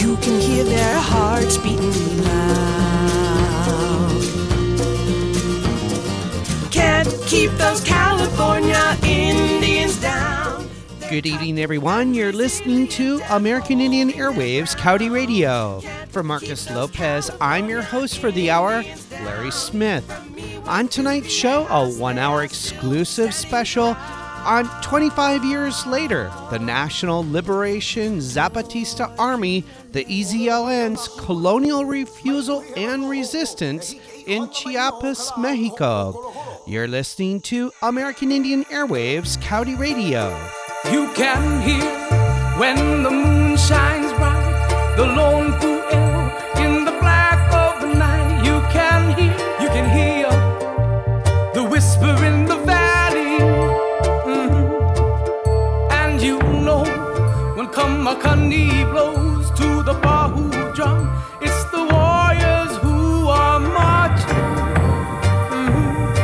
you can hear their hearts beating loud. Can't keep those California Indians down. Good evening, everyone. You're listening to American Indian Airwaves Coyote Radio. For Marcus Lopez, I'm your host for the hour, Larry Smith. On tonight's show, a one hour exclusive special on 25 years later, the National Liberation Zapatista Army, the EZLN's colonial refusal and resistance in Chiapas, Mexico. You're listening to American Indian Airwaves Coyote Radio. You can hear when the moon shines bright, the lone Blows to the drum, it's the warriors who are marching mhm,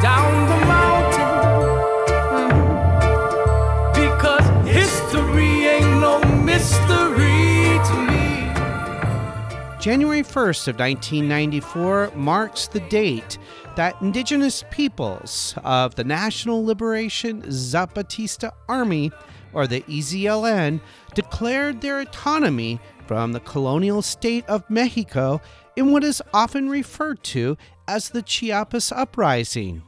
down the mountain. Because history ain't no mystery to me. January 1st of 1994 marks the date that indigenous peoples of the National Liberation Zapatista Army, or the EZLN, declared their autonomy from the colonial state of Mexico in what is often referred to as the Chiapas Uprising.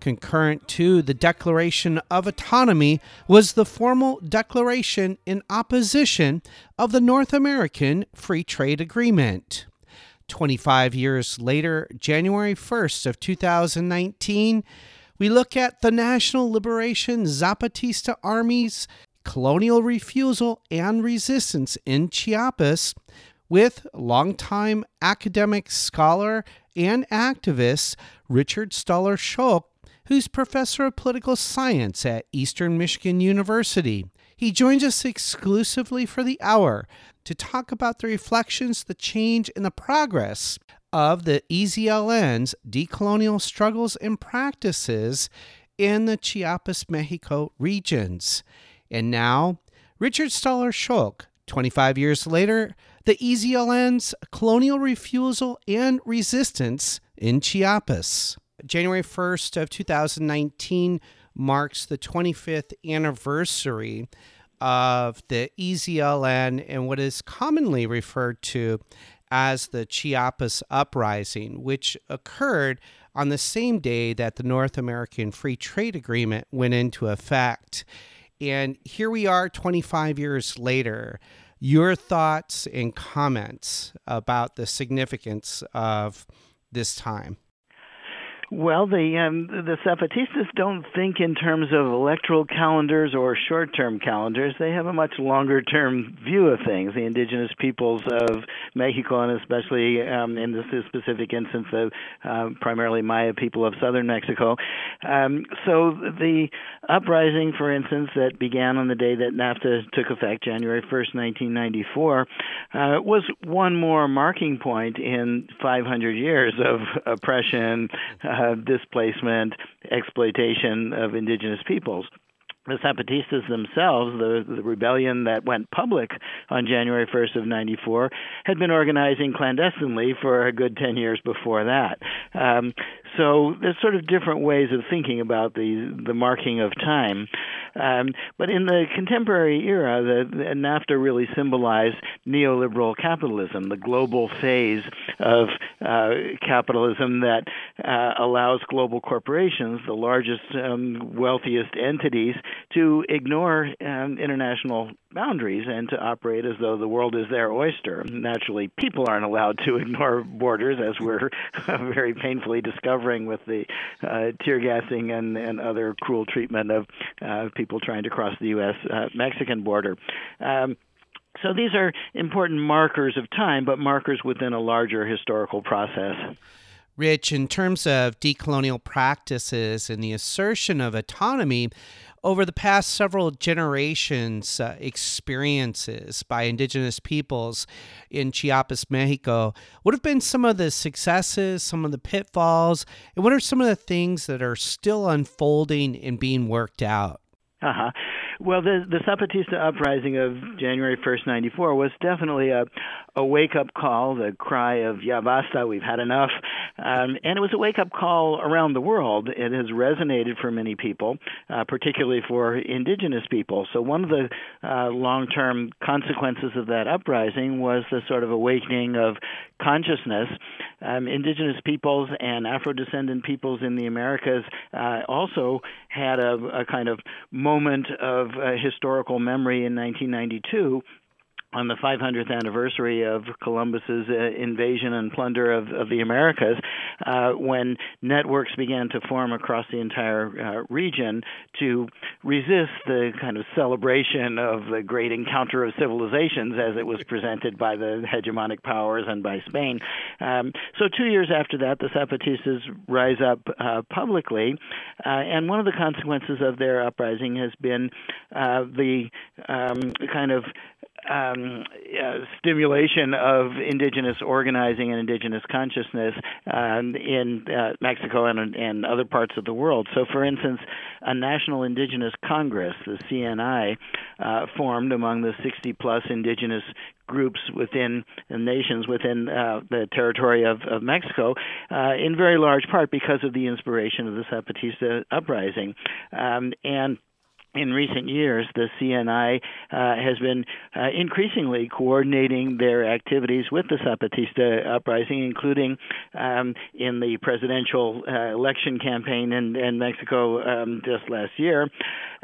Concurrent to the Declaration of Autonomy was the formal declaration in opposition of the North American Free Trade Agreement. 25 years later, January 1st of 2019, we look at the National Liberation Zapatista Army's colonial refusal and resistance in Chiapas with longtime academic scholar and activist Richard Stahler-Sholk, who's professor of political science at Eastern Michigan University. He joins us exclusively for the hour to talk about the reflections, the change, and the progress of the EZLN's decolonial struggles and practices in the Chiapas, Mexico regions. And now, Richard Stahler-Sholk, 25 years later, the EZLN's colonial refusal and resistance in Chiapas. January 1st of 2019 marks the 25th anniversary of the EZLN and what is commonly referred to as the Chiapas Uprising, which occurred on the same day that the North American Free Trade Agreement went into effect. And here we are 25 years later. Your thoughts and comments about the significance of this time. Well, the um, the Zapatistas don't think in terms of electoral calendars or short-term calendars. They have a much longer-term view of things. The indigenous peoples of Mexico, and especially um, in this specific instance, the uh, primarily Maya people of southern Mexico. Um, so the uprising, for instance, that began on the day that NAFTA took effect, January 1st, 1994, uh, was one more marking point in 500 years of oppression. Uh, uh, displacement, exploitation of indigenous peoples. The Zapatistas themselves, the, the rebellion that went public on January 1st of 94, had been organizing clandestinely for a good 10 years before that. Um, so there's sort of different ways of thinking about the the marking of time. Um, but in the contemporary era, the, the NAFTA really symbolized neoliberal capitalism, the global phase of uh, capitalism that uh, allows global corporations, the largest, um, wealthiest entities, to ignore um, international boundaries and to operate as though the world is their oyster. Naturally, people aren't allowed to ignore borders, as we're very painfully discovering with the uh, tear gassing and, and other cruel treatment of uh, people trying to cross the U.S. Uh, Mexican border. Um, so these are important markers of time, but markers within a larger historical process. Rich, in terms of decolonial practices and the assertion of autonomy, over the past several generations, uh, experiences by indigenous peoples in Chiapas, Mexico, what have been some of the successes, some of the pitfalls, and what are some of the things that are still unfolding and being worked out? Uh-huh. Well, the the Zapatista uprising of January 1st, 94 was definitely a a wake up call, the cry of "Ya basta, we've had enough," um, and it was a wake up call around the world. It has resonated for many people, uh, particularly for indigenous people. So one of the uh, long term consequences of that uprising was the sort of awakening of consciousness. Um, indigenous peoples and Afro descendant peoples in the Americas uh, also had a, a, kind of moment of uh, historical memory in 1992 on the 500th anniversary of Columbus's uh, invasion and plunder of, of the Americas, uh, when networks began to form across the entire uh, region to resist the kind of celebration of the great encounter of civilizations as it was presented by the hegemonic powers and by Spain. Um, so, two years after that, the Zapatistas rise up uh, publicly, uh, and one of the consequences of their uprising has been uh, the um, kind of um, uh, stimulation of indigenous organizing and indigenous consciousness um, in uh, Mexico and, and other parts of the world. So, for instance, a National Indigenous Congress, the CNI, uh, formed among the 60 plus indigenous groups within nations within uh, the territory of, of Mexico, uh, in very large part because of the inspiration of the Zapatista uprising. Um, and in recent years, the CNI uh, has been uh, increasingly coordinating their activities with the Zapatista uprising, including um, in the presidential uh, election campaign in, in Mexico um, just last year.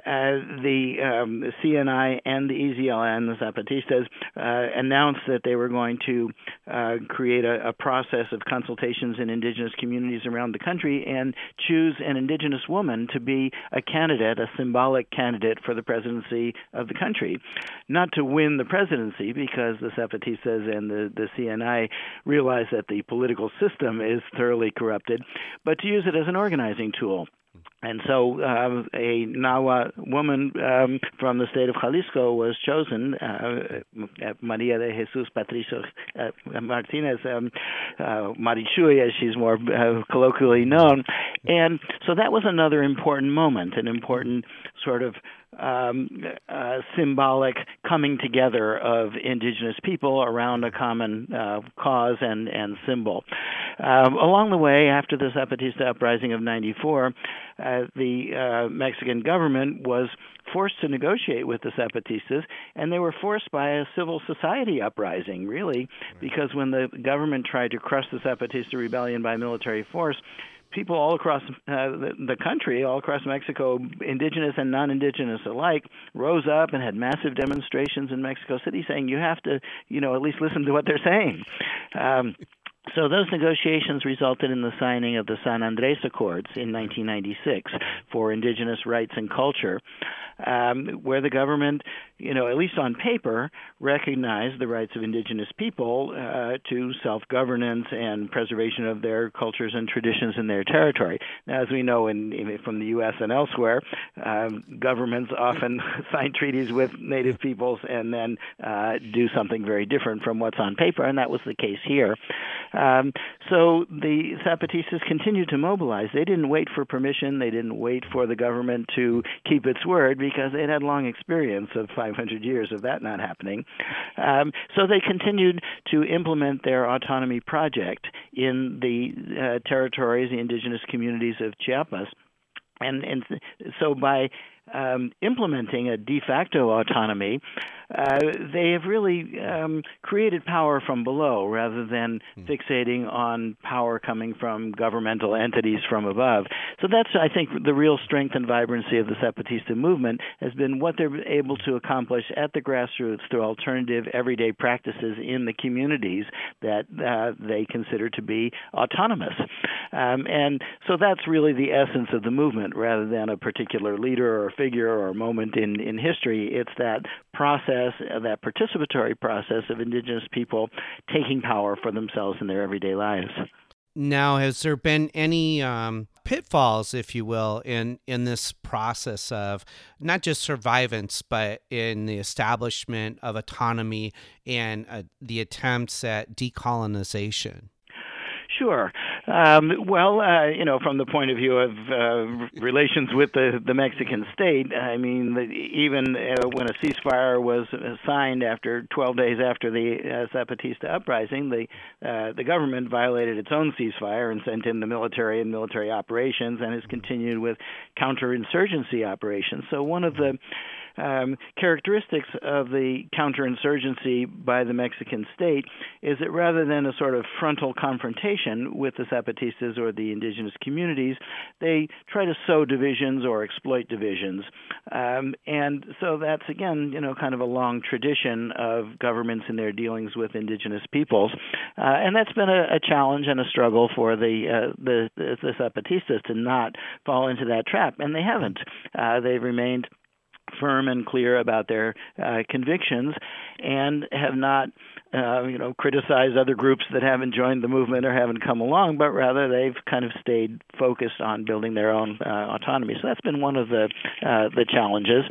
Uh, the, um, CNI and the EZLN, the Zapatistas, uh, announced that they were going to uh, create a, a process of consultations in indigenous communities around the country and choose an indigenous woman to be a candidate, a symbolic candidate for the presidency of the country. Not to win the presidency, because the Zapatistas and the, the CNI realize that the political system is thoroughly corrupted, but to use it as an organizing tool. And so uh, a Nahua woman um, from the state of Jalisco was chosen, uh, Maria de Jesus Patricio uh, Martinez, um, uh, Marichuy, as she's more uh, colloquially known. And so that was another important moment, an important sort of um, uh, symbolic coming together of indigenous people around a common uh, cause and, and symbol. Um, along the way, after the Zapatista uprising of 94, uh, the uh, Mexican government was forced to negotiate with the Zapatistas, and they were forced by a civil society uprising, really, because when the government tried to crush the Zapatista rebellion by military force, people all across uh, the, the country, all across Mexico, indigenous and non-indigenous alike, rose up and had massive demonstrations in Mexico City, saying you have to, you know, at least listen to what they're saying. Um, so those negotiations resulted in the signing of the San Andres Accords in 1996 for indigenous rights and culture, um, where the government, you know, at least on paper, recognized the rights of indigenous people uh, to self-governance and preservation of their cultures and traditions in their territory. Now, as we know in, in from the U.S. and elsewhere, um, governments often sign treaties with native peoples and then uh, do something very different from what's on paper, and that was the case here. Um, so the Zapatistas continued to mobilize. They didn't wait for permission. They didn't wait for the government to keep its word because they had long experience of 500 years of that not happening. Um, so they continued to implement their autonomy project in the uh, territories, the indigenous communities of Chiapas. And, and so by um, implementing a de facto autonomy, uh, they have really um, created power from below rather than mm. fixating on power coming from governmental entities from above. So that's, I think, the real strength and vibrancy of the Zapatista movement has been what they're able to accomplish at the grassroots through alternative everyday practices in the communities that uh, they consider to be autonomous. Um, and so that's really the essence of the movement rather than a particular leader or figure or a moment in, in history. It's that process, that participatory process of indigenous people taking power for themselves in their everyday lives. Now, has there been any um, pitfalls, if you will, in in this process of not just survivance, but in the establishment of autonomy and uh, the attempts at decolonization? Sure. Um, well, uh, you know, from the point of view of uh, relations with the, the Mexican state, I mean, the, even uh, when a ceasefire was signed after 12 days after the uh, Zapatista uprising, the uh, the government violated its own ceasefire and sent in the military and military operations, and has continued with counterinsurgency operations. So one of the um, characteristics of the counterinsurgency by the Mexican state is that rather than a sort of frontal confrontation with the Zapatistas or the indigenous communities, they try to sow divisions or exploit divisions. Um, and so that's, again, you know, kind of a long tradition of governments in their dealings with indigenous peoples. Uh, and that's been a, a, challenge and a struggle for the, uh, the, the Zapatistas to not fall into that trap. And they haven't. Uh, they've remained firm and clear about their uh, convictions and have not uh, you know criticize other groups that haven't joined the movement or haven't come along but rather they've kind of stayed focused on building their own uh, autonomy so that's been one of the uh, the challenges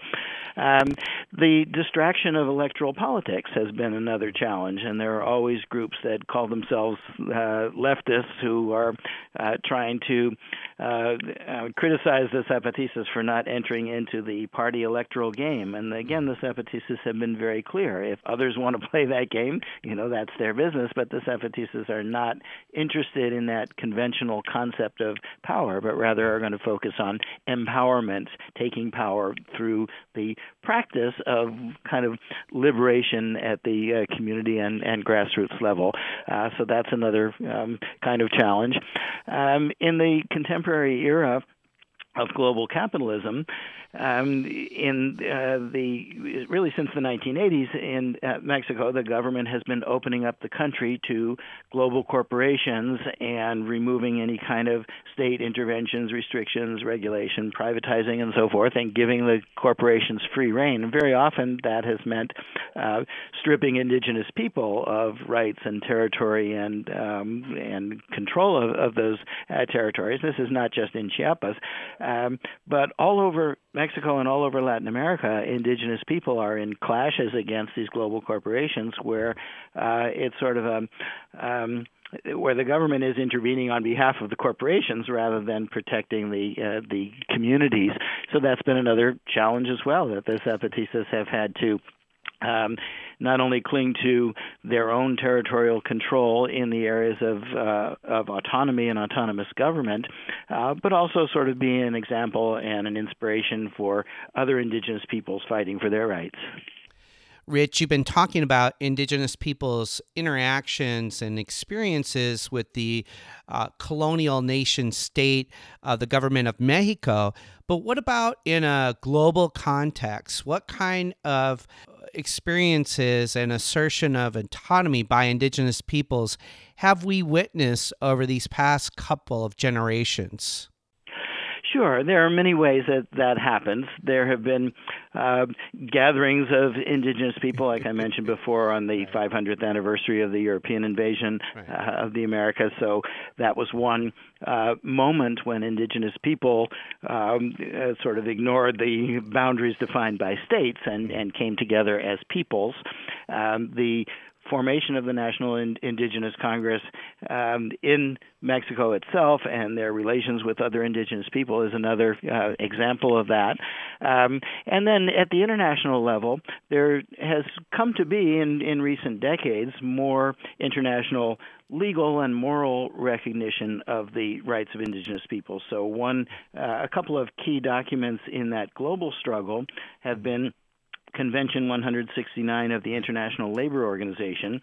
um, the distraction of electoral politics has been another challenge, and there are always groups that call themselves uh, leftists who are uh, trying to uh, uh criticize the Zapatistas for not entering into the party electoral game. And again, the Zapatistas have been very clear. If others want to play that game, you know, that's their business, but the Zapatistas are not interested in that conventional concept of power, but rather are going to focus on empowerment, taking power through the practice of kind of liberation at the uh, community and, and grassroots level. Uh, so that's another um, kind of challenge. Um, in the contemporary era, of global capitalism, um, in uh, the really since the 1980s in uh, Mexico, the government has been opening up the country to global corporations and removing any kind of state interventions, restrictions, regulation, privatizing, and so forth, and giving the corporations free reign. And very often that has meant uh, stripping indigenous people of rights and territory and um, and control of, of those uh, territories. This is not just in Chiapas, um, but all over Mexico and all over Latin America, indigenous people are in clashes against these global corporations where uh, it's sort of a um, where the government is intervening on behalf of the corporations rather than protecting the uh, the communities. So that's been another challenge as well that the Zapatistas have had to um, not only cling to their own territorial control in the areas of uh, of autonomy and autonomous government, uh, but also sort of be an example and an inspiration for other indigenous peoples fighting for their rights. Rich, you've been talking about Indigenous peoples' interactions and experiences with the uh, colonial nation state, uh, the government of Mexico. But what about in a global context? What kind of experiences and assertion of autonomy by indigenous peoples have we witnessed over these past couple of generations? Sure, there are many ways that that happens. There have been uh, gatherings of indigenous people, like I mentioned before, on the 500th anniversary of the European invasion uh, of the Americas. So that was one uh, moment when indigenous people um, uh, sort of ignored the boundaries defined by states and, and came together as peoples. Um, the formation of the National Indigenous Congress um, in Mexico itself and their relations with other indigenous people is another uh, example of that. Um, and then at the international level, there has come to be in, in recent decades more international legal and moral recognition of the rights of indigenous people. So one, uh, a couple of key documents in that global struggle have been Convention 169 of the International Labor Organization,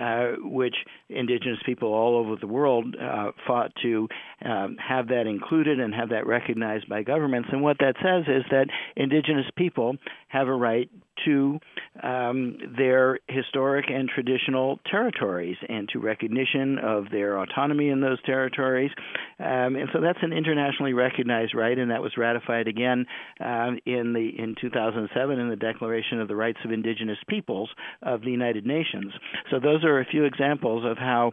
uh, which indigenous people all over the world uh, fought to um, have that included and have that recognized by governments. And what that says is that indigenous people have a right to um, their historic and traditional territories and to recognition of their autonomy in those territories. Um, and so that's an internationally recognized right, and that was ratified again um, in the in 2007 in the Declaration of the Rights of Indigenous Peoples of the United Nations. So those are a few examples of how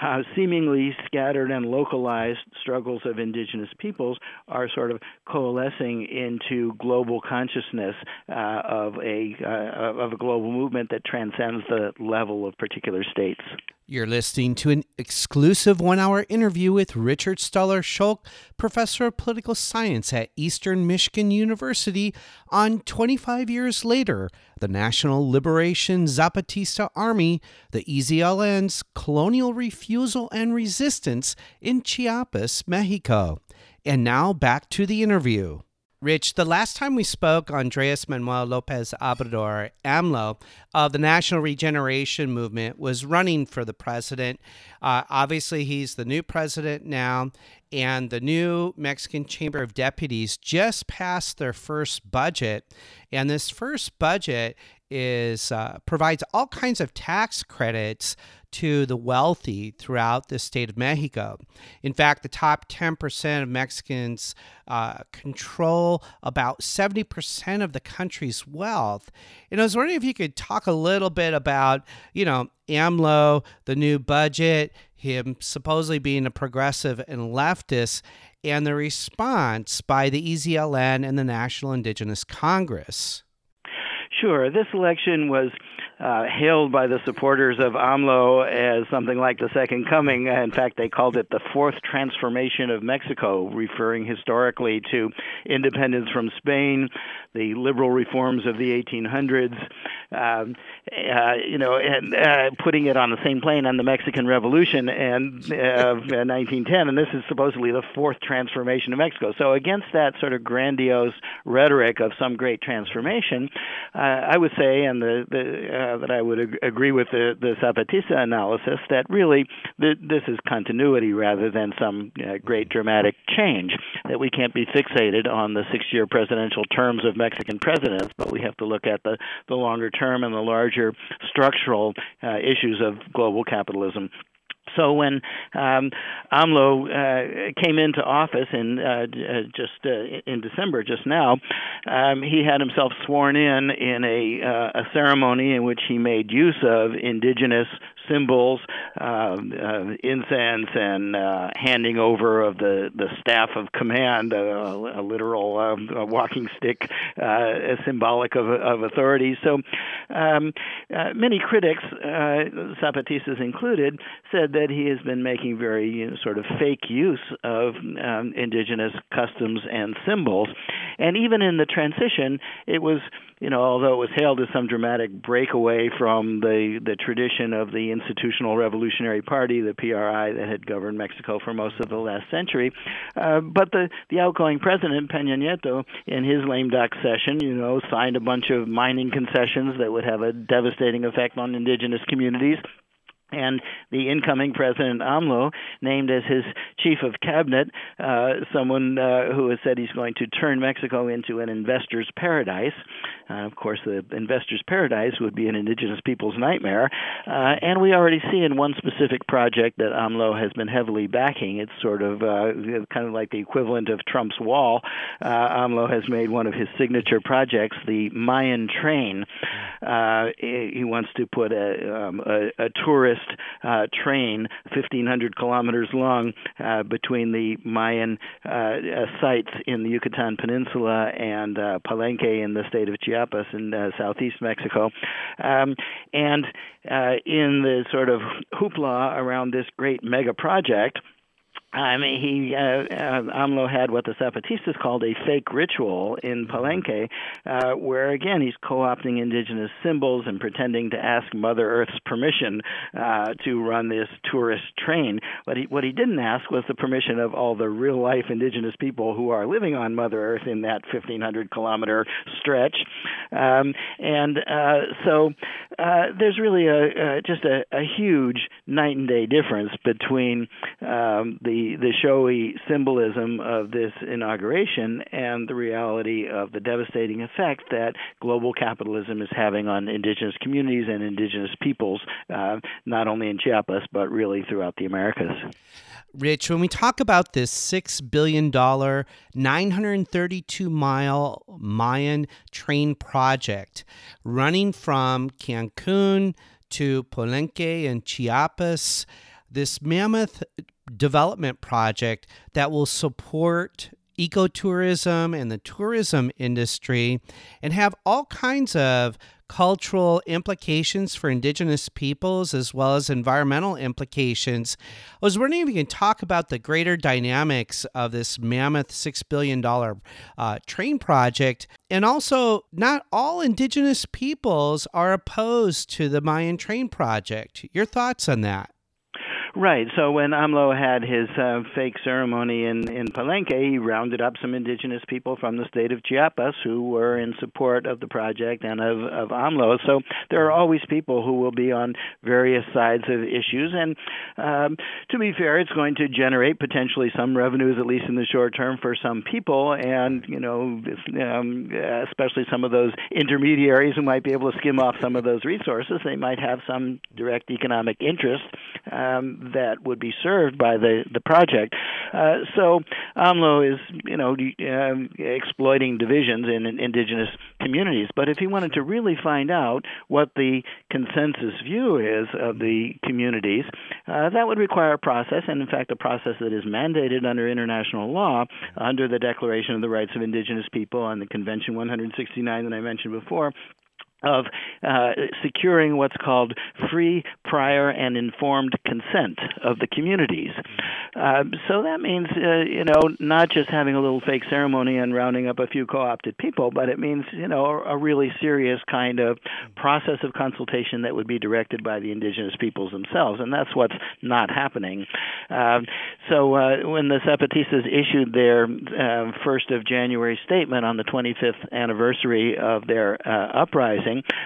uh, seemingly scattered and localized struggles of indigenous peoples are sort of coalescing into global consciousness uh, of a uh, of a global movement that transcends the level of particular states. You're listening to an exclusive one hour interview with Richard Stahler-Sholk, professor of political science at Eastern Michigan University, on 25 years later, the National Liberation Zapatista Army, the EZLN's colonial refusal and resistance in Chiapas, Mexico. And now back to the interview. Rich, the last time we spoke, Andres Manuel Lopez Obrador, AMLO, of the National Regeneration Movement, was running for the president. Uh, obviously, he's the new president now, and the new Mexican Chamber of Deputies just passed their first budget. And this first budget is uh, provides all kinds of tax credits to the wealthy throughout the state of Mexico. In fact, the top 10% of Mexicans uh, control about 70% of the country's wealth. And I was wondering if you could talk a little bit about, you know, AMLO, the new budget, him supposedly being a progressive and leftist, and the response by the EZLN and the National Indigenous Congress. Sure. This election was uh, hailed by the supporters of AMLO as something like the second coming. In fact, they called it the fourth transformation of Mexico, referring historically to independence from Spain, the liberal reforms of the 1800s, um, uh, you know, and uh, putting it on the same plane on the Mexican Revolution and uh, 1910. And this is supposedly the fourth transformation of Mexico. So against that sort of grandiose rhetoric of some great transformation, uh, I would say, and the, the uh, that I would ag- agree with the, the Zapatista analysis that really th- this is continuity rather than some uh, great dramatic change. That we can't be fixated on the six-year presidential terms of Mexican presidents, but we have to look at the the longer term and the larger structural uh, issues of global capitalism. So when um, AMLO uh, came into office in uh, uh, just uh, in December, just now, um, he had himself sworn in in a, uh, a ceremony in which he made use of indigenous symbols, uh, incense, and handing over of the, the staff of command, a literal um, a walking stick, symbolic of, of authority. So um, many critics, Zapatistas included, said that that he has been making very you know, sort of fake use of um, indigenous customs and symbols. And even in the transition, it was you know, although it was hailed as some dramatic breakaway from the the tradition of the Institutional Revolutionary Party, the PRI, that had governed Mexico for most of the last century, uh, but the the outgoing president Peña Nieto, in his lame duck session, you know, signed a bunch of mining concessions that would have a devastating effect on indigenous communities and the incoming president AMLO named as his chief of cabinet uh, someone uh, who has said he's going to turn Mexico into an investor's paradise. Uh, of course, the investor's paradise would be an indigenous people's nightmare. Uh, and we already see in one specific project that AMLO has been heavily backing. It's sort of uh, kind of like the equivalent of Trump's wall. Uh, AMLO has made one of his signature projects, the Mayan train. he wants to put a, um, a, a tourist uh, train, 1,500 kilometers long, uh, between the Mayan uh, uh, sites in the Yucatan Peninsula and uh, Palenque in the state of Chiapas in uh, southeast Mexico. Um, and in the sort of hoopla around this great mega project, I mean, he uh, uh, AMLO had what the Zapatistas called a fake ritual in Palenque, uh, where again he's co-opting indigenous symbols and pretending to ask Mother Earth's permission uh, to run this tourist train. But he, what he didn't ask was the permission of all the real-life indigenous people who are living on Mother Earth in that 1,500 kilometer stretch. Um, and uh, so uh, there's really a just a, a huge night and day difference between um, the the showy symbolism of this inauguration and the reality of the devastating effect that global capitalism is having on indigenous communities and indigenous peoples, uh, not only in Chiapas but really throughout the Americas. Rich, when we talk about this $6 billion, 932 mile Mayan train project running from Cancun to Palenque and Chiapas, this mammoth development project that will support ecotourism and the tourism industry and have all kinds of cultural implications for indigenous peoples as well as environmental implications. I was wondering if you can talk about the greater dynamics of this mammoth $6 billion uh, train project. And also, not all indigenous peoples are opposed to the Mayan train project. Your thoughts on that? Right. So when AMLO had his uh, fake ceremony in in Palenque, he rounded up some indigenous people from the state of Chiapas who were in support of the project and of of AMLO. So there are always people who will be on various sides of issues, and um, to be fair, it's going to generate potentially some revenues, at least in the short term, for some people, and you know, um, especially some of those intermediaries who might be able to skim off some of those resources. They might have some direct economic interest. Um, that would be served by the the project. Uh, so AMLO is you know um, exploiting divisions in, in indigenous communities. But if he wanted to really find out what the consensus view is of the communities, uh, that would require a process, and in fact, a process that is mandated under international law, under the Declaration of the Rights of Indigenous People and the Convention 169 that I mentioned before, of uh, securing what's called free, prior, and informed consent of the communities. Uh, so that means, uh, you know, not just having a little fake ceremony and rounding up a few co-opted people, but it means, you know, a, really serious kind of process of consultation that would be directed by the indigenous peoples themselves, and that's what's not happening. Um, so uh, when the Zapatistas issued their uh, first of January statement on the 25th anniversary of their uh,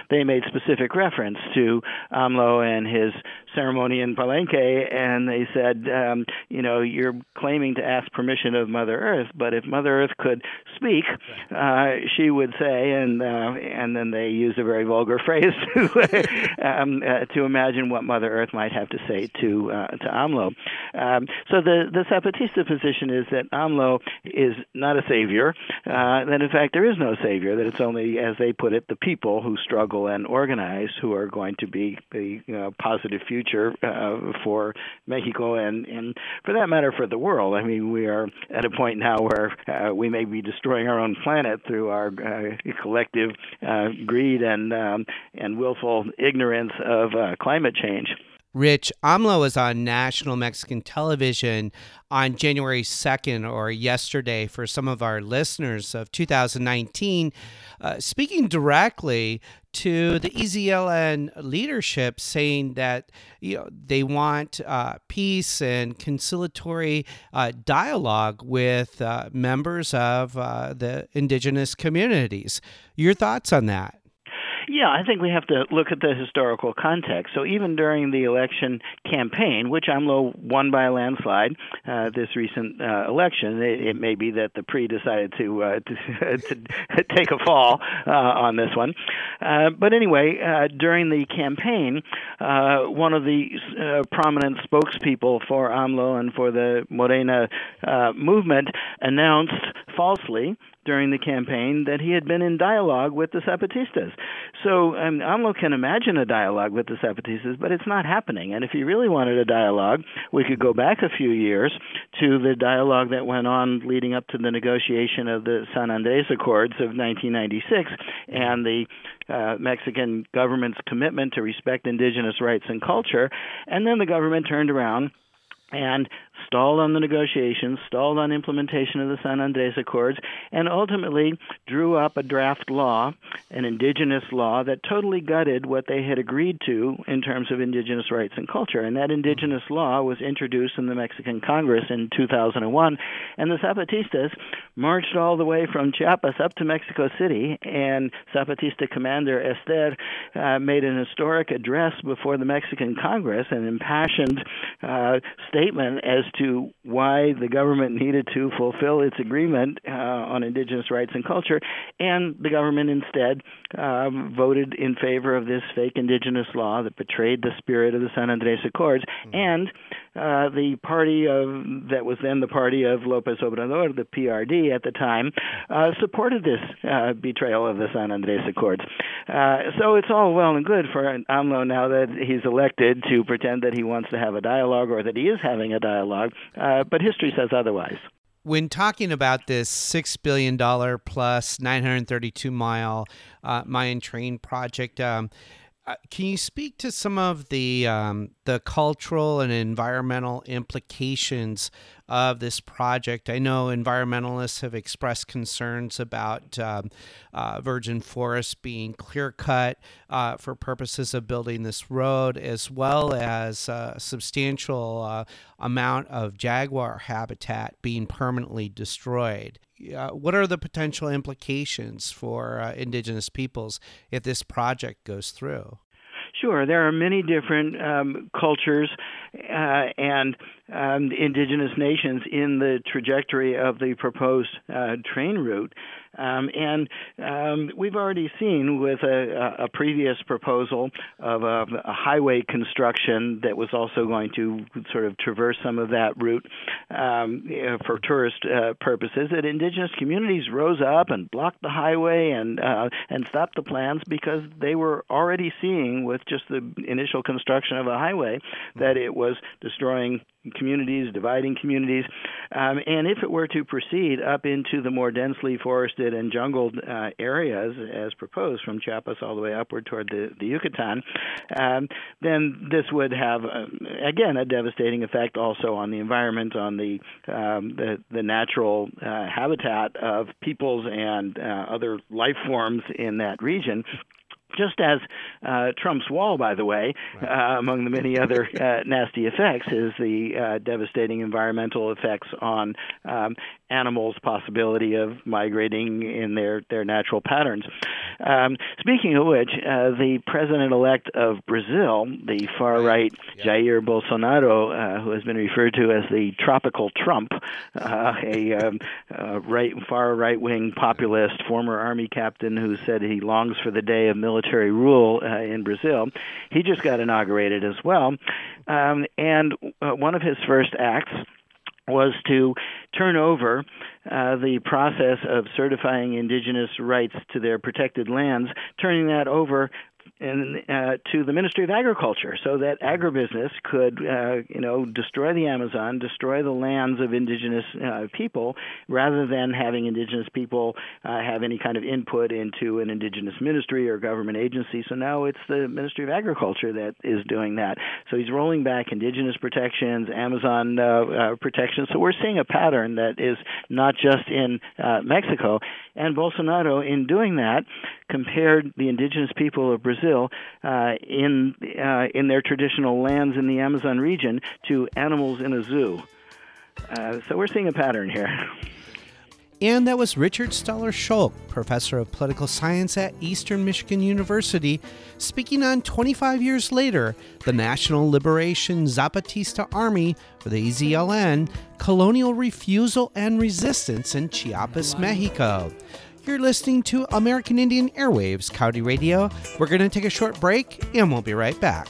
they made specific reference to AMLO and his ceremony in Palenque, and they said, um, you know, you're claiming to ask permission of Mother Earth, but if Mother Earth could speak, uh, she would say, and uh, and then they use a very vulgar phrase to um, uh, to imagine what Mother Earth might have to say to uh, to AMLO. Um, so the the Zapatista position is that AMLO is not a savior, uh, that in fact there is no savior, that it's only, as they put it, the people who struggle and organize who are going to be the you know, positive future uh, for Mexico and, and, for that matter, for the world. I mean, we are at a point now where uh, we may be destroying our own planet through our uh, collective uh, greed and um, and willful ignorance of uh, climate change. Rich, AMLO was on national Mexican television on January 2nd or yesterday for some of our listeners of 2019, uh, speaking directly to the EZLN leadership, saying that you know they want uh, peace and conciliatory uh, dialogue with uh, members of uh, the indigenous communities. Your thoughts on that? Yeah, I think we have to look at the historical context. So even during the election campaign, which AMLO won by a landslide, uh, this recent uh, election, it, it, may be that the PRI decided to uh, to, to, take a fall uh, on this one. Uh, but anyway, uh, during the campaign, one of the prominent spokespeople for AMLO and for the Morena movement announced falsely during the campaign that he had been in dialogue with the Zapatistas. So um, AMLO can imagine a dialogue with the Zapatistas, but it's not happening. And if he really wanted a dialogue, we could go back a few years to the dialogue that went on leading up to the negotiation of the San Andres Accords of 1996 and the uh, Mexican government's commitment to respect indigenous rights and culture. And then the government turned around and stalled on the negotiations, stalled on implementation of the San Andres Accords, and ultimately drew up a draft law, an indigenous law, that totally gutted what they had agreed to in terms of indigenous rights and culture. And that indigenous law was introduced in the Mexican Congress in 2001, and the Zapatistas marched all the way from Chiapas up to Mexico City, and Zapatista commander Ester uh, made an historic address before the Mexican Congress, an impassioned uh, statement as to why the government needed to fulfill its agreement uh, on indigenous rights and culture, and the government instead um, voted in favor of this fake indigenous law that betrayed the spirit of the San Andres Accords, mm-hmm. and uh, the party of that was then the party of Lopez Obrador, the PRD at the time, uh, supported this uh, betrayal of the San Andres Accords. Uh, so it's all well and good for AMLO now that he's elected to pretend that he wants to have a dialogue or that he is having a dialogue, uh, but history says otherwise. when talking about this $6 billion plus 932 mile uh, Mayan train project, um, uh, can you speak to some of the um, the cultural and environmental implications of this project? I know environmentalists have expressed concerns about um, uh, virgin forests being clear cut uh, for purposes of building this road, as well as a substantial uh, amount of jaguar habitat being permanently destroyed. Uh, what are the potential implications for uh, indigenous peoples if this project goes through? Sure, there are many different um, cultures uh, and um, indigenous nations in the trajectory of the proposed uh, train route. Um, and um, we've already seen with a, a previous proposal of a, a, highway construction that was also going to sort of traverse some of that route um, for tourist uh, purposes that indigenous communities rose up and blocked the highway and uh, and stopped the plans because they were already seeing with just the initial construction of a highway that it was destroying communities, dividing communities. Um, and if it were to proceed up into the more densely forested and jungled uh, areas, as proposed from Chiapas all the way upward toward the, the Yucatan, um, then this would have, uh, again, a devastating effect also on the environment, on the um, the, the, natural uh, habitat of peoples and uh, other life forms in that region just as uh, Trump's wall, by the way, right. uh, among the many other uh, nasty effects, is the uh, devastating environmental effects on um, animals' possibility of migrating in their, their natural patterns. Um, speaking of which, uh, the president-elect of Brazil, the far-right yeah. Jair Bolsonaro, uh, who has been referred to as the tropical Trump, a um, right, far right-wing populist, former army captain who said he longs for the day of military military rule uh, in Brazil. He just got inaugurated as well. Um, and uh, one of his first acts was to turn over uh, the process of certifying indigenous rights to their protected lands, turning that over in, uh, to the Ministry of Agriculture, so that agribusiness could, uh, you know, destroy the Amazon, destroy the lands of indigenous uh, people, rather than having indigenous people uh, have any kind of input into an indigenous ministry or government agency. So now it's the Ministry of Agriculture that is doing that. So he's rolling back indigenous protections, Amazon uh, uh, protections. So we're seeing a pattern that is not just in Mexico. And Bolsonaro, in doing that, compared the indigenous people of Brazil uh, in uh, in their traditional lands in the Amazon region to animals in a zoo. Uh, so we're seeing a pattern here. And that was Richard Stahler-Sholk, professor of political science at Eastern Michigan University, speaking on 25 years later, the National Liberation Zapatista Army, or the EZLN, colonial refusal and resistance in Chiapas, Mexico. You're listening to American Indian Airwaves Coyote Radio. We're going to take a short break and we'll be right back.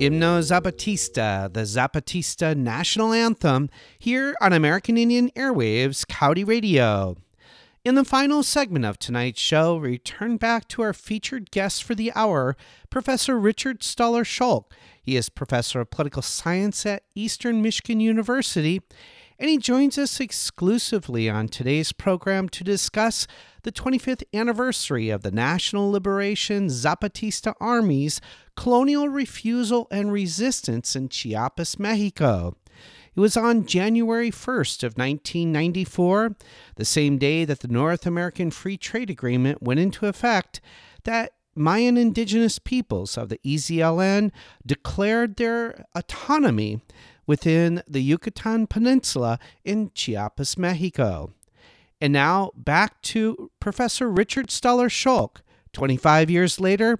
Himno Zapatista, the Zapatista national anthem, here on American Indian Airwaves Coyote Radio. In the final segment of tonight's show, return back to our featured guest for the hour, Professor Richard Stahler-Sholk. He is professor of political science at Eastern Michigan University, and he joins us exclusively on today's program to discuss the 25th anniversary of the National Liberation Zapatista Army's colonial refusal and resistance in Chiapas, Mexico. It was on January 1st of 1994, the same day that the North American Free Trade Agreement went into effect, that Mayan indigenous peoples of the EZLN declared their autonomy within the Yucatan Peninsula in Chiapas, Mexico. And now back to Professor Richard Stahler-Sholk. 25 years later,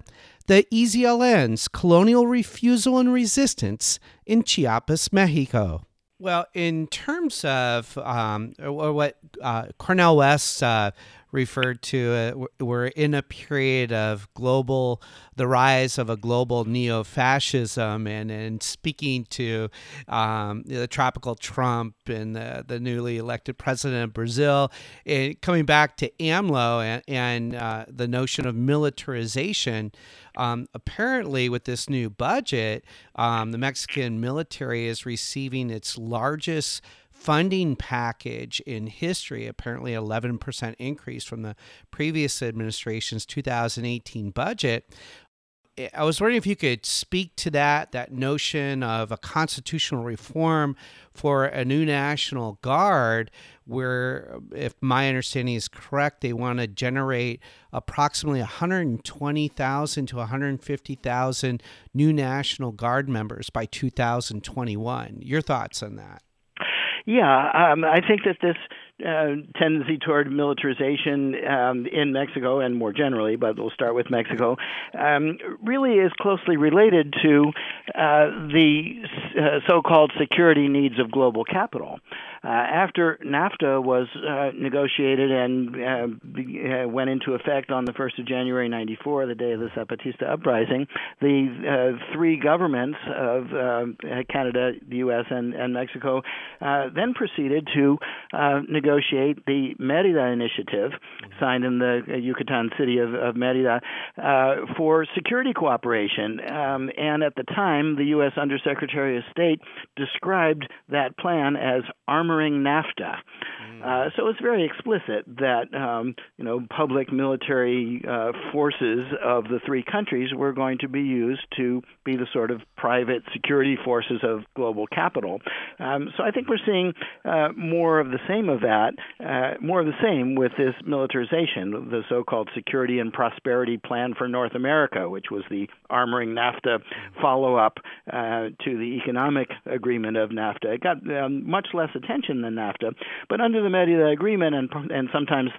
the EZLN's colonial refusal and resistance in Chiapas, Mexico. Well, in terms of um, what uh, Cornel West uh, referred to, uh, we're in a period of global the rise of a global neo-fascism and, and speaking to um, the tropical Trump and the, the newly elected president of Brazil, and coming back to AMLO and, and uh, the notion of militarization. Um, apparently, with this new budget, um, the Mexican military is receiving its largest funding package in history, apparently 11% increase from the previous administration's 2018 budget. I was wondering if you could speak to that that notion of a constitutional reform for a new national guard where if my understanding is correct they want to generate approximately 120,000 to 150,000 new national guard members by 2021 your thoughts on that yeah, um, I think that this uh, tendency toward militarization um, in Mexico and more generally, but we'll start with Mexico, um, really is closely related to uh, the uh, so called security needs of global capital. Uh, after NAFTA was uh, negotiated and uh, went into effect on the 1st of January 94, the day of the Zapatista uprising, the three governments of Canada, the U.S., and, and Mexico then proceeded to negotiate the Merida Initiative, signed in the Yucatan city of, of Merida, for security cooperation. Um, and at the time, the U.S. Undersecretary of State described that plan as armoring NAFTA. Mm. Uh, so it's very explicit that um, you know public military uh, forces of the three countries were going to be used to be the sort of private security forces of global capital. Um, so I think we're seeing uh, more of the same of that, uh, more of the same with this militarization, the so-called Security and Prosperity Plan for North America, which was the armoring NAFTA follow-up uh, to the economic agreement of NAFTA. It got um, much less attention than NAFTA. But under the Merida Agreement, and and sometimes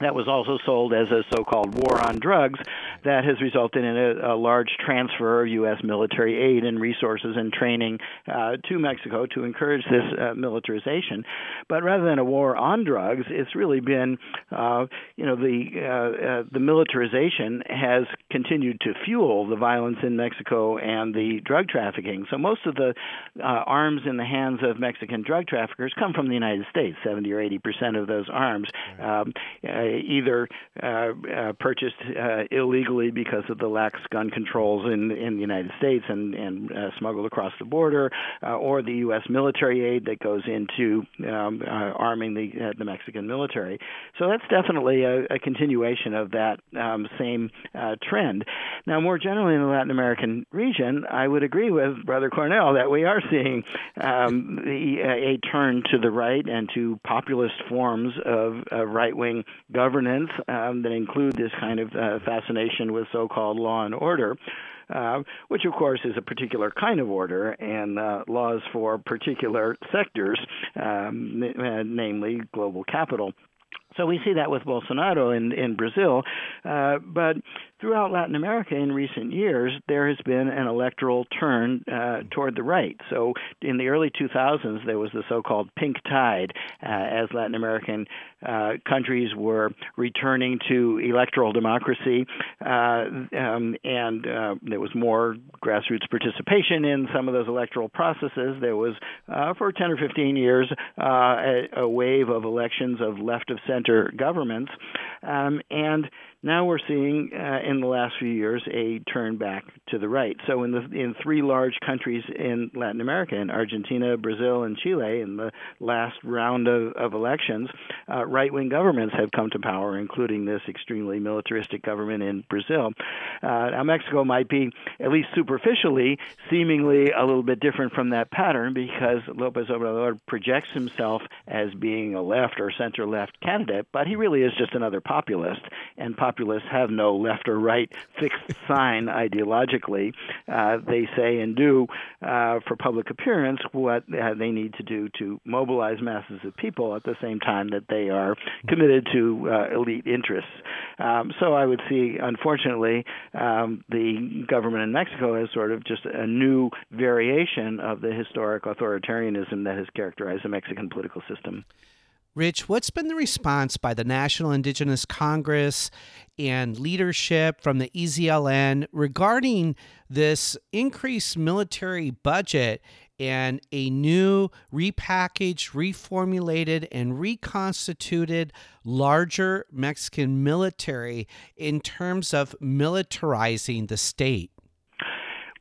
that was also sold as a so-called war on drugs that has resulted in a, a large transfer of U.S. military aid and resources and training uh, to Mexico to encourage this uh, militarization. But rather than a war on drugs, it's really been, uh, you know, the uh, uh, the militarization has continued to fuel the violence in Mexico and the drug trafficking. So most of the uh, arms in the hands of Mexican drug traffickers come from the United States. Seventy or eighty percent of those arms. Um, either uh, uh, purchased uh, illegally because of the lax gun controls in in the United States and and smuggled across the border, or the U.S. military aid that goes into um, arming the the Mexican military. So that's definitely a, a continuation of that um, same trend. Now, more generally in the Latin American region, I would agree with Brother Cornel that we are seeing um, the, a turn to the right and to populist forms of right wing governance um, that include this kind of uh, fascination with so called law and order. Uh, which of course is a particular kind of order and uh, laws for particular sectors, um, uh, namely global capital. So we see that with Bolsonaro in in Brazil, uh, but throughout Latin America in recent years, there has been an electoral turn uh, toward the right. So in the early 2000s, there was the so-called pink tide uh, as Latin American uh, countries were returning to electoral democracy, uh, um, and uh, there was more grassroots participation in some of those electoral processes. There was, for 10 or 15 years, a, a, wave of elections of left of center governments, um, and now we're seeing uh, in the last few years a turn back to the right. So in the in three large countries in Latin America, in Argentina, Brazil, and Chile, in the last round of, of elections, uh, right-wing governments have come to power, including this extremely militaristic government in Brazil. Uh, now Mexico might be at least superficially, seemingly a little bit different from that pattern because Lopez Obrador projects himself as being a left or center-left candidate, but he really is just another populist, and pop populists have no left or right fixed sign ideologically. Uh, they say and do uh, for public appearance what they need to do to mobilize masses of people at the same time that they are committed to uh, elite interests. Um, so I would see, unfortunately, um, the government in Mexico as sort of just a new variation of the historic authoritarianism that has characterized the Mexican political system. Rich, what's been the response by the National Indigenous Congress and leadership from the EZLN regarding this increased military budget and a new repackaged, reformulated, and reconstituted larger Mexican military in terms of militarizing the state?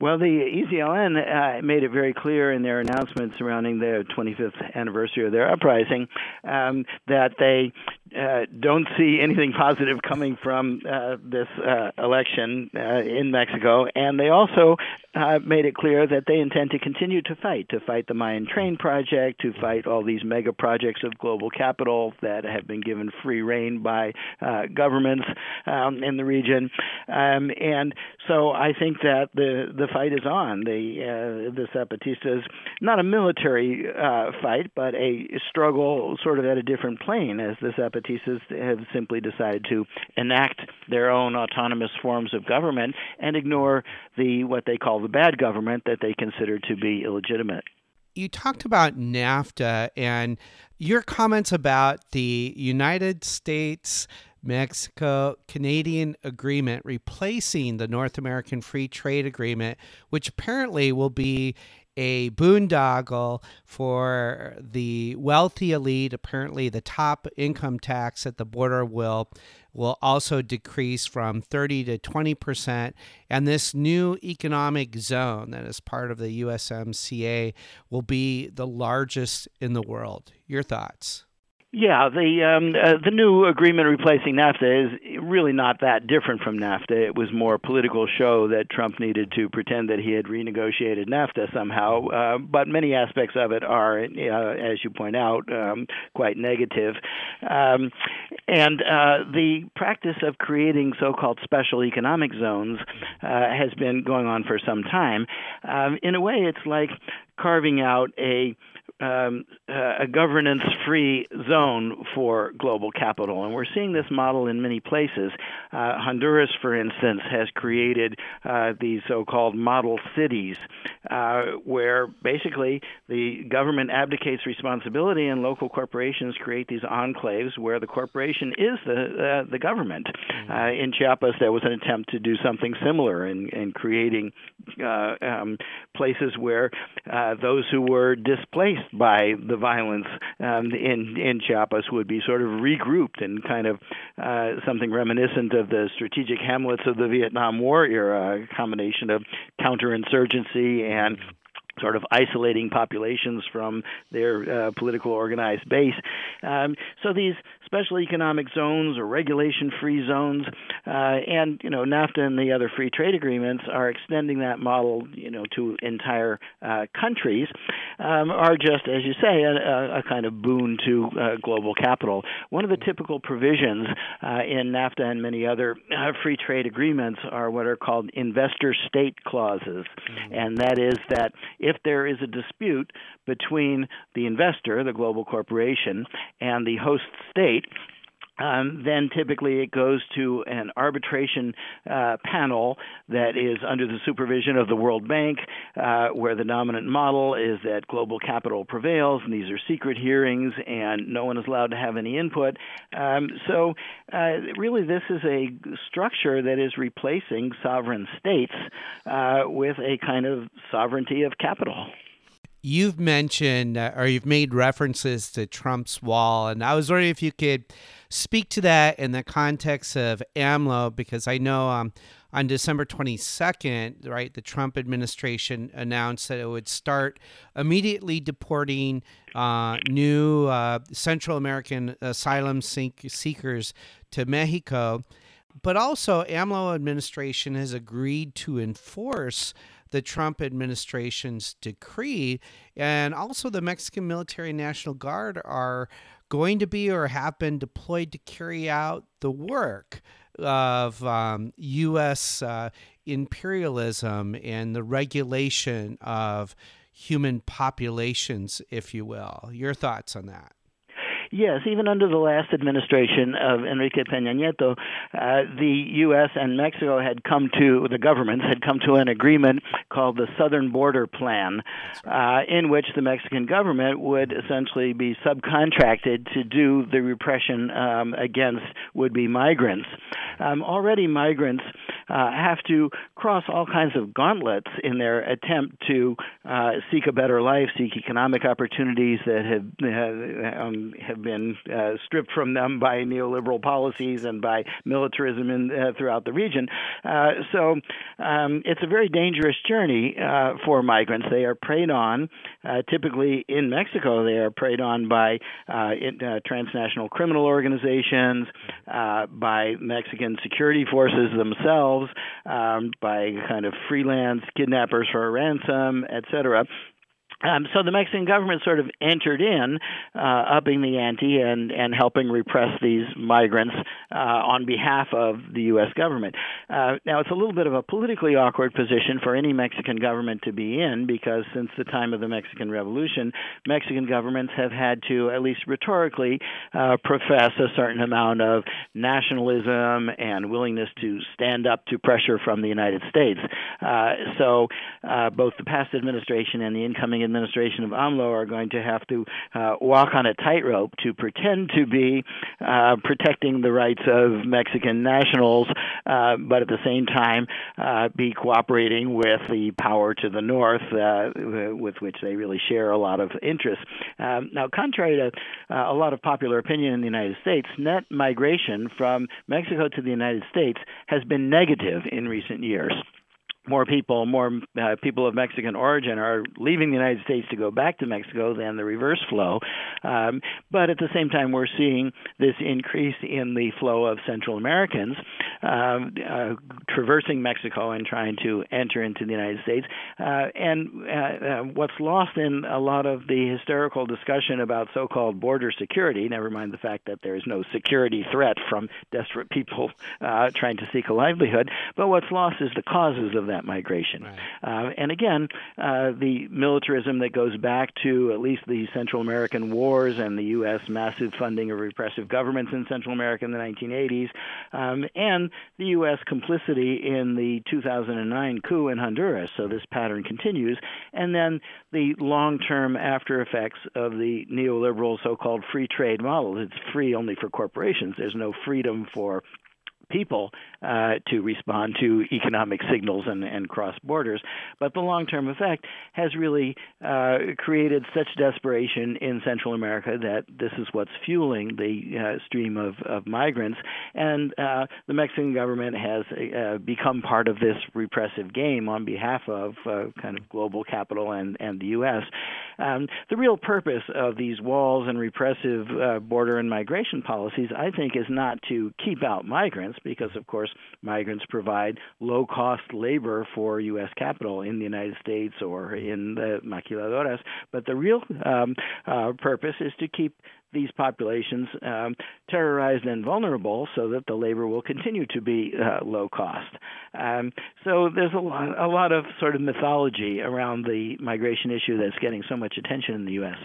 Well, the EZLN uh, made it very clear in their announcement surrounding the 25th anniversary of their uprising um, that they uh, don't see anything positive coming from uh, this uh, election uh, in Mexico, and they also uh, made it clear that they intend to continue to fight, to fight the Mayan Train project, to fight all these mega projects of global capital that have been given free rein by governments um, in the region, um, and so I think that the the fight is on. The uh, the Zapatistas, not a military uh, fight, but a struggle sort of at a different plane as the Zapatistas have simply decided to enact their own autonomous forms of government and ignore the what they call the bad government that they consider to be illegitimate. You talked about NAFTA and your comments about the United States Mexico Canadian agreement replacing the North American Free Trade Agreement, which apparently will be a boondoggle for the wealthy elite. Apparently, the top income tax at the border will will also decrease from 30 to 20 percent, and this new economic zone that is part of the USMCA will be the largest in the world. Your thoughts? Yeah, the um, uh, the new agreement replacing NAFTA is really not that different from NAFTA. It was more a political show that Trump needed to pretend that he had renegotiated NAFTA somehow. Uh, but many aspects of it are, uh, as you point out, um, quite negative. Um, and uh, the practice of creating so-called special economic zones uh, has been going on for some time. Um, in a way, it's like carving out a um, uh, a governance free zone for global capital. And we're seeing this model in many places. Uh, Honduras, for instance, has created uh, these so called model cities uh, where basically the government abdicates responsibility and local corporations create these enclaves where the corporation is the, uh, the government. Mm-hmm. Uh, in Chiapas, there was an attempt to do something similar in, in creating um, places where those who were displaced by the violence um, in in Chiapas would be sort of regrouped and kind of uh, something reminiscent of the strategic hamlets of the Vietnam War era, a combination of counterinsurgency and sort of isolating populations from their uh, political organized base. Um, so these special economic zones or regulation-free zones, uh, and you know NAFTA and the other free trade agreements are extending that model, you know, to entire uh, countries, um, are just as you say a, a kind of boon to uh, global capital. One of the typical provisions uh, in NAFTA and many other uh, free trade agreements are what are called investor-state clauses, mm-hmm. and that is that if there is a dispute between the investor, the global corporation, and the host state, um, then typically it goes to an arbitration uh, panel that is under the supervision of the World Bank, uh, where the dominant model is that global capital prevails, and these are secret hearings, and no one is allowed to have any input. Um, so, uh, really, this is a structure that is replacing sovereign states uh, with a kind of sovereignty of capital you've mentioned uh, or you've made references to Trump's wall, and I was wondering if you could speak to that in the context of AMLO, because I know um, on December 22nd, right, the Trump administration announced that it would start immediately deporting uh, new uh, Central American asylum seekers to Mexico. But also, AMLO administration has agreed to enforce the Trump administration's decree. And also, the Mexican Military and National Guard are going to be or have been deployed to carry out the work of um, U.S. Uh, imperialism and the regulation of human populations, if you will. Your thoughts on that? Yes, even under the last administration of Enrique Peña Nieto, uh, the U.S. and Mexico had come to, the governments had come to an agreement called the Southern Border Plan, uh, in which the Mexican government would essentially be subcontracted to do the repression um, against would be migrants. Um, already, migrants uh, have to cross all kinds of gauntlets in their attempt to uh, seek a better life, seek economic opportunities that have, uh, um, have been uh, stripped from them by neoliberal policies and by militarism in, uh, throughout the region. Uh, so um, it's a very dangerous journey uh, for migrants. They are preyed on, uh, typically in Mexico, they are preyed on by in, transnational criminal organizations, by Mexican security forces themselves, um, by kind of freelance kidnappers for a ransom, etc. Um, so the Mexican government sort of entered in, uh, upping the ante and, and helping repress these migrants uh, on behalf of the U.S. government. Uh, now, it's a little bit of a politically awkward position for any Mexican government to be in because since the time of the Mexican Revolution, Mexican governments have had to, at least rhetorically, uh, profess a certain amount of nationalism and willingness to stand up to pressure from the United States. Uh, so uh, both the past administration and the incoming administration administration of AMLO are going to have to uh, walk on a tightrope to pretend to be uh, protecting the rights of Mexican nationals, uh, but at the same time uh, be cooperating with the power to the north, uh, with which they really share a lot of interests. Um, now, contrary to uh, a lot of popular opinion in the United States, net migration from Mexico to the United States has been negative in recent years more people, more uh, people of Mexican origin are leaving the United States to go back to Mexico than the reverse flow. Um, but at the same time, we're seeing this increase in the flow of Central Americans um, uh, traversing Mexico and trying to enter into the United States. Uh, and uh, uh, what's lost in a lot of the hysterical discussion about so called border security, never mind the fact that there is no security threat from desperate people uh, trying to seek a livelihood, but what's lost is the causes of that that migration. Right. Uh, and again, uh, the militarism that goes back to at least the Central American wars and the U.S. massive funding of repressive governments in Central America in the 1980s, um, and the U.S. complicity in the 2009 coup in Honduras. So this pattern continues. And then the long term after effects of the neoliberal so called free trade model. It's free only for corporations, there's no freedom for people uh, to respond to economic signals and, and cross borders. But the long term effect has really uh, created such desperation in Central America that this is what's fueling the uh, stream of, of migrants. And uh, the Mexican government has uh, become part of this repressive game on behalf of uh, kind of global capital and, and the U.S. Um, the real purpose of these walls and repressive border and migration policies, I think, is not to keep out migrants because, of course, migrants provide low cost labor for U.S. capital in the United States or in the maquiladoras. But the real um, uh, purpose is to keep these populations um, terrorized and vulnerable so that the labor will continue to be uh, low cost. Um, so there's a lot, a lot of sort of mythology around the migration issue that's getting so much attention in the U.S.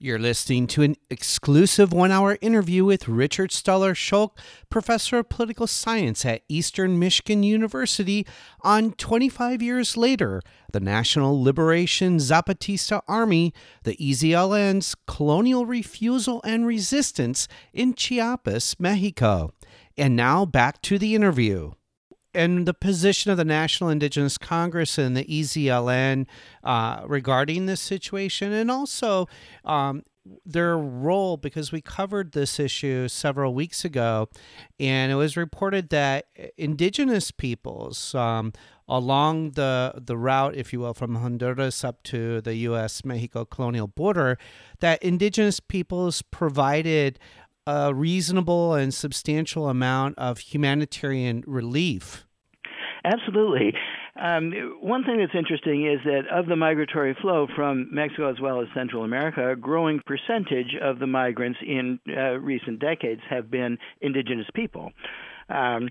You're listening to an exclusive one hour interview with Richard Stahler-Sholk, professor of political science at Eastern Michigan University, on 25 years later, the National Liberation Zapatista Army, the EZLN's colonial refusal and resistance in Chiapas, Mexico. And now back to the interview and the position of the National Indigenous Congress and the EZLN uh, regarding this situation, and also um, their role because we covered this issue several weeks ago, and it was reported that indigenous peoples um, along the the route, if you will, from Honduras up to the U.S. Mexico colonial border, that indigenous peoples provided a reasonable and substantial amount of humanitarian relief Absolutely. Um, one thing that's interesting is that of the migratory flow from Mexico as well as Central America, a growing percentage of the migrants in uh, recent decades have been indigenous people. Um,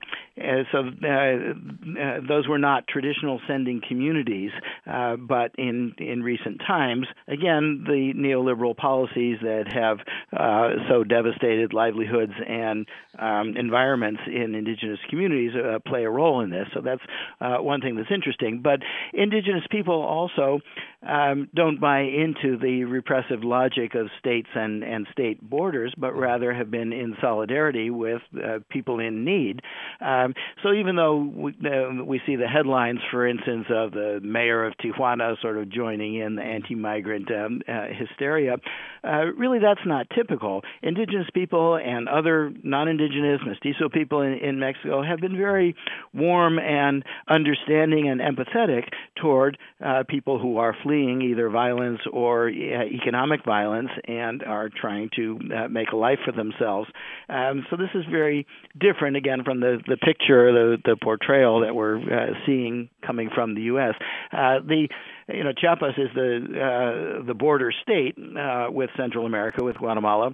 so uh, uh, those were not traditional sending communities, uh, but in in recent times, again, the neoliberal policies that have uh, so devastated livelihoods and um, environments in indigenous communities uh, play a role in this. So that's uh, one thing that's interesting. But indigenous people also um, don't buy into the repressive logic of states and, and state borders, but rather have been in solidarity with people in need need. Um, so even though we, uh, we see the headlines, for instance, of the mayor of Tijuana sort of joining in the anti-migrant um, uh, hysteria, uh, really that's not typical. Indigenous people and other non-indigenous mestizo people in, in Mexico have been very warm and understanding and empathetic toward uh, people who are fleeing either violence or uh, economic violence and are trying to uh, make a life for themselves. Um, so this is very different again from the the picture, the the portrayal that we're uh, seeing coming from the U.S. Uh, the you know Chiapas is the uh, the border state uh, with Central America, with Guatemala.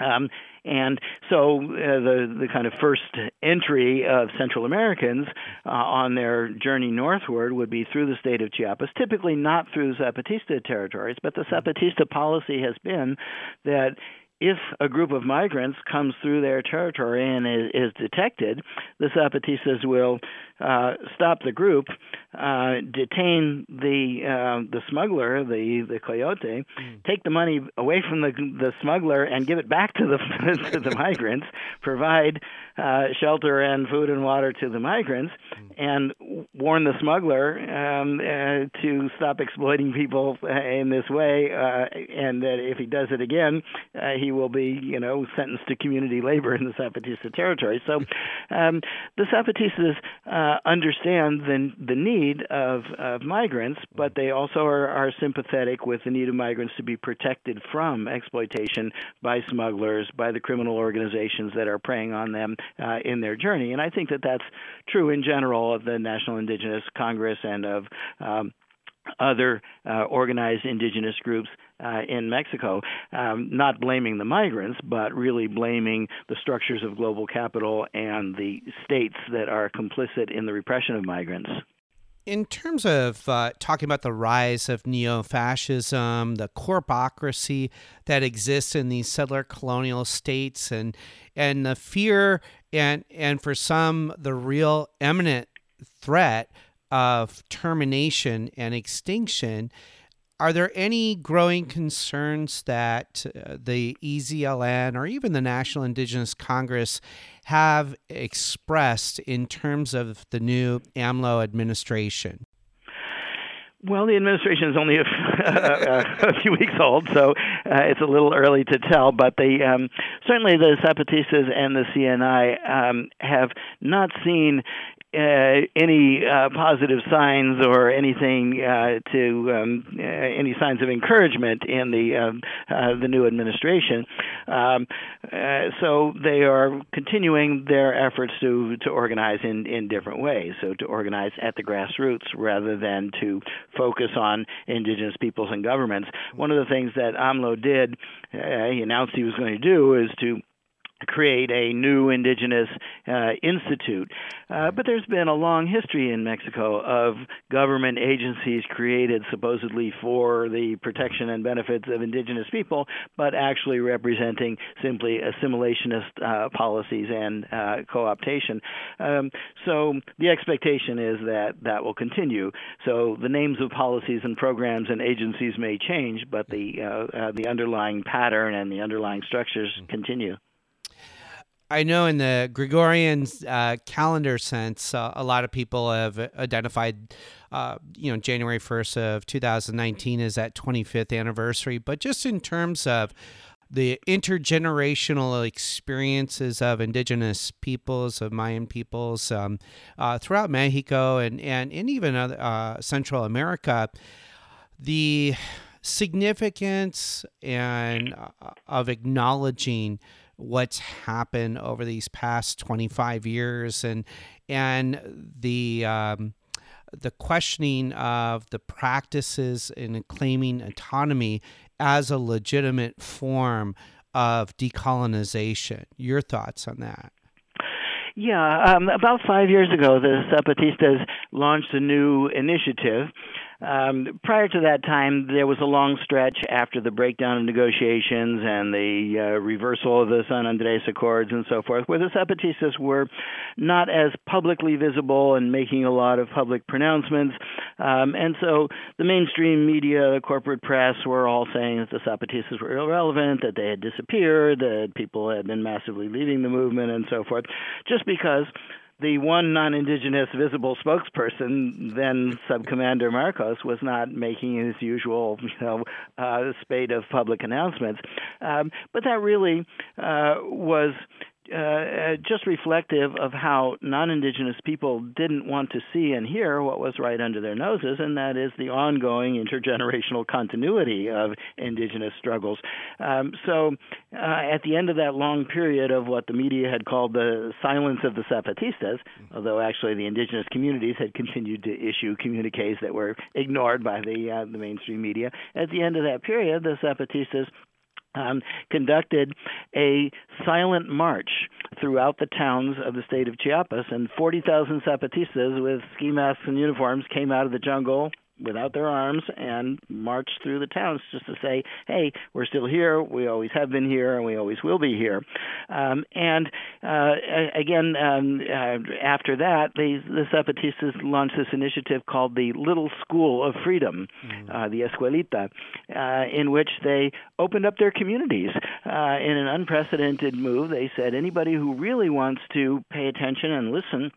Um, and so uh, the the kind of first entry of Central Americans uh, on their journey northward would be through the state of Chiapas, typically not through Zapatista territories, but the Zapatista policy has been that if a group of migrants comes through their territory and is, is detected, the Zapatistas will uh, stop the group, uh, detain the uh, the smuggler, the the coyote, mm. take the money away from the the smuggler and give it back to the to the migrants, provide uh, shelter and food and water to the migrants, mm. and warn the smuggler um, uh, to stop exploiting people in this way, uh, and that if he does it again, uh, he will be you know sentenced to community labor in the Zapatista territory. So um, the Zapatistas. Uh, understand the the need of, of migrants, but they also are, are sympathetic with the need of migrants to be protected from exploitation by smugglers, by the criminal organizations that are preying on them uh, in their journey. And I think that that's true in general of the National Indigenous Congress and of um, other uh, organized indigenous groups uh, in Mexico, um, not blaming the migrants, but really blaming the structures of global capital and the states that are complicit in the repression of migrants. In terms of uh, talking about the rise of neo fascism, the corpocracy that exists in these settler colonial states, and, and the fear, and, and for some, the real imminent threat of termination and extinction, are there any growing concerns that uh, the EZLN or even the National Indigenous Congress have expressed in terms of the new AMLO administration? Well, the administration is only a, few weeks old, so uh, it's a little early to tell. But the um, certainly the Zapatistas and the CNI um, have not seen uh, any uh, positive signs or anything uh, to um, uh, any signs of encouragement in the um, uh, the new administration. Um, so they are continuing their efforts to to organize in in different ways. So to organize at the grassroots rather than to focus on indigenous peoples and governments. One of the things that AMLO did, he announced he was going to do, is to create a new indigenous uh, institute. Uh, but there's been a long history in Mexico of government agencies created supposedly for the protection and benefits of indigenous people, but actually representing simply assimilationist uh, policies and uh, co-optation. Um, so the expectation is that that will continue. So the names of policies and programs and agencies may change, but the uh, uh, the underlying pattern and the underlying structures continue. I know in the Gregorian uh, calendar sense, uh, a lot of people have identified, uh, you know, January 1st of 2019 as that 25th anniversary. But just in terms of the intergenerational experiences of indigenous peoples, of Mayan peoples um, uh, throughout Mexico and, and, and even uh, Central America, the significance and uh, of acknowledging what's happened over these past 25 years and and the um, the questioning of the practices in claiming autonomy as a legitimate form of decolonization. Your thoughts on that? Yeah, um, about five years ago, the Zapatistas launched a new initiative um, prior to that time, there was a long stretch after the breakdown of negotiations and the uh, reversal of the San Andres Accords and so forth, where the Zapatistas were not as publicly visible and making a lot of public pronouncements. Um, and so the mainstream media, the corporate press, were all saying that the Zapatistas were irrelevant, that they had disappeared, that people had been massively leaving the movement, and so forth, just because the one non-indigenous visible spokesperson, then Sub Commander Marcos, was not making his usual, you know, uh, spate of public announcements. Um, but that really uh, was uh, uh, just reflective of how non-indigenous people didn't want to see and hear what was right under their noses, and that is the ongoing intergenerational continuity of indigenous struggles. Um, so, uh, at the end of that long period of what the media had called the silence of the Zapatistas, although actually the indigenous communities had continued to issue communiques that were ignored by the uh, the mainstream media, at the end of that period, the Zapatistas um, conducted a silent march throughout the towns of the state of Chiapas, and 40,000 Zapatistas with ski masks and uniforms came out of the jungle without their arms and march through the towns just to say, hey, we're still here, we always have been here, and we always will be here. Um, and uh, again, um, uh, after that, they, the Zapatistas launched this initiative called the Little School of Freedom, mm-hmm. uh, the Escuelita, uh, in which they opened up their communities uh, in an unprecedented move. They said anybody who really wants to pay attention and listen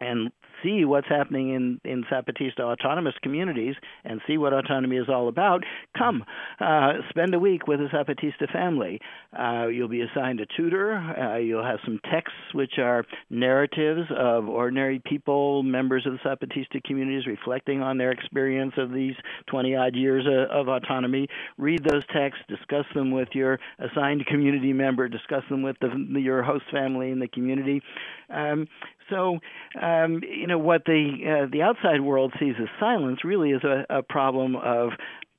and see what's happening in in Zapatista autonomous communities and see what autonomy is all about, come uh, spend a week with a Zapatista family. Uh, you'll be assigned a tutor. Uh, you'll have some texts which are narratives of ordinary people, members of the Zapatista communities, reflecting on their experience of these 20 odd years of, of autonomy. Read those texts, discuss them with your assigned community member, discuss them with the, your host family in the community. Um, so, um, you know, what the uh, the outside world sees as silence really is a, a problem of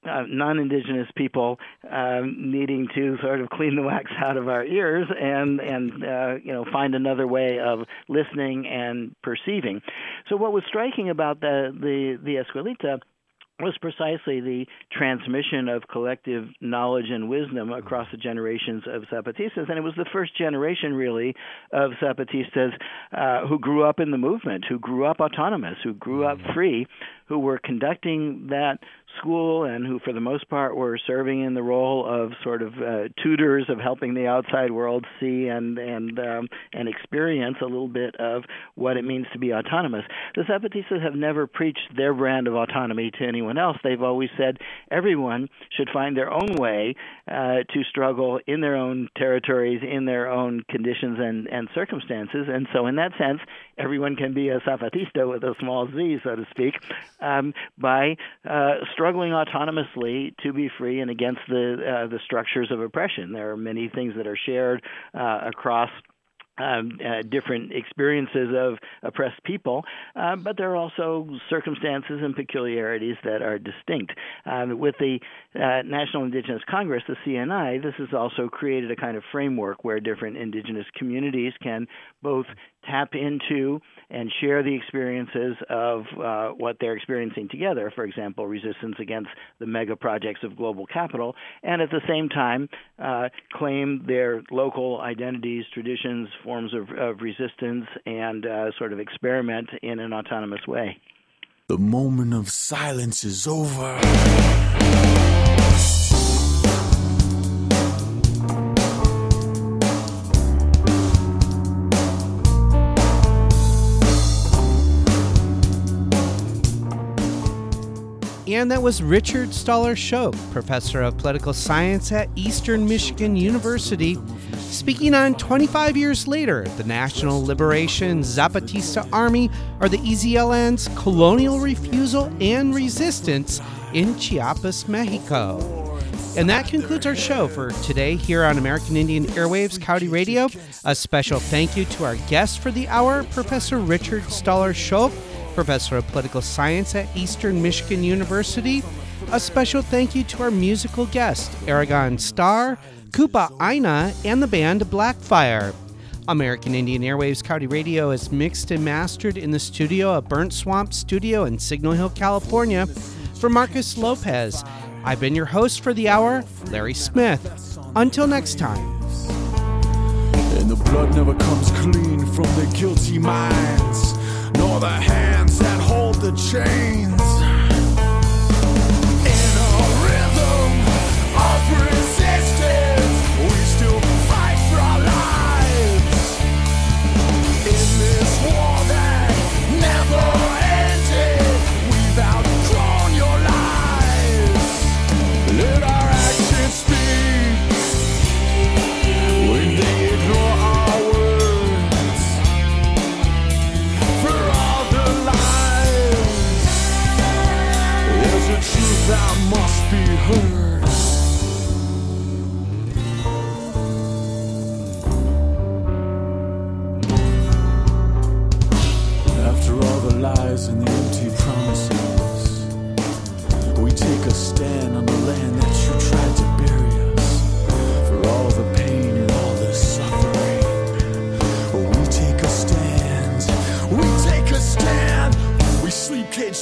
uh, non-indigenous people um, needing to sort of clean the wax out of our ears and and uh, you know find another way of listening and perceiving. So what was striking about the the the Escuelita was precisely the transmission of collective knowledge and wisdom across the generations of Zapatistas. And it was the first generation, really, of Zapatistas uh, who grew up in the movement, who grew up autonomous, who grew up mm-hmm. free, who were conducting that school and who, for the most part, were serving in the role of sort of uh, tutors of helping the outside world see and and um, and experience a little bit of what it means to be autonomous. The Zapatistas have never preached their brand of autonomy to anyone else. They've always said everyone should find their own way uh, to struggle in their own territories, in their own conditions and and circumstances. And so, in that sense, everyone can be a Zapatista with a small z, so to speak, um, by uh, struggling autonomously to be free and against the uh, the structures of oppression. There are many things that are shared uh, across um, uh, different experiences of oppressed people, uh, but there are also circumstances and peculiarities that are distinct. Um, with the uh, National Indigenous Congress, the CNI, this has also created a kind of framework where different indigenous communities can both tap into and share the experiences of uh, what they're experiencing together, for example, resistance against the mega projects of global capital, and at the same time uh, claim their local identities, traditions, forms of, of resistance, and uh, sort of experiment in an autonomous way. The moment of silence is over. And that was Richard Stahler-Sholk, professor of political science at Eastern Michigan University, speaking on 25 years later, the National Liberation Zapatista Army, or the EZLN's colonial refusal and resistance in Chiapas, Mexico. And that concludes our show for today here on American Indian Airwaves Coyote Radio. A special thank you to our guest for the hour, Professor Richard Stahler-Sholk professor of political science at Eastern Michigan University. A special thank you to our musical guest, Aragon Starr, Kupa Aina, and the band Blackfire. American Indian Airwaves Coyote Radio is mixed and mastered in the studio of Burnt Swamp Studio in Signal Hill, California. For Marcus Lopez, I've been your host for the hour, Larry Smith. Until next time. And the blood never comes clean from the guilty minds nor the hands the chains.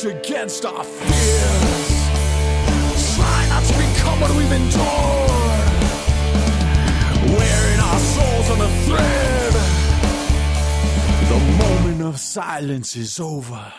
Against our fears. Try not to become what we've endured. Wearing our souls on the thread. The moment of silence is over.